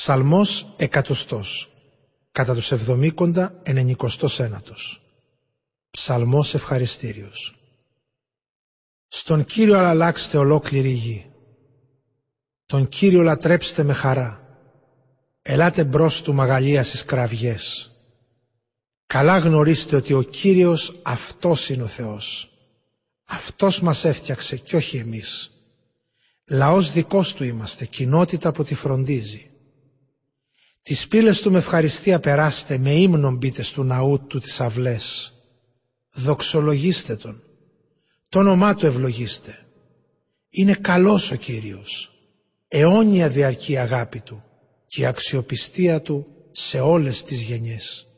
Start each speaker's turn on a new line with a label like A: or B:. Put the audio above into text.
A: Ψαλμός εκατοστός, κατά τους εβδομήκοντα ενενικοστός ένατος. Ψαλμός ευχαριστήριος. Στον Κύριο αλλάξτε ολόκληρη γη. Τον Κύριο λατρέψτε με χαρά. Ελάτε μπρος του μαγαλίας στις κραυγές. Καλά γνωρίστε ότι ο Κύριος Αυτός είναι ο Θεός. Αυτός μας έφτιαξε κι όχι εμείς. Λαός δικός του είμαστε, κοινότητα που τη φροντίζει. Τις πύλες του με ευχαριστία περάστε, με ύμνον μπείτε του ναού του τις αυλές. Δοξολογήστε Τον. Το όνομά Του ευλογήστε. Είναι καλός ο Κύριος. Αιώνια διαρκή αγάπη Του και η αξιοπιστία Του σε όλες τις γενιές.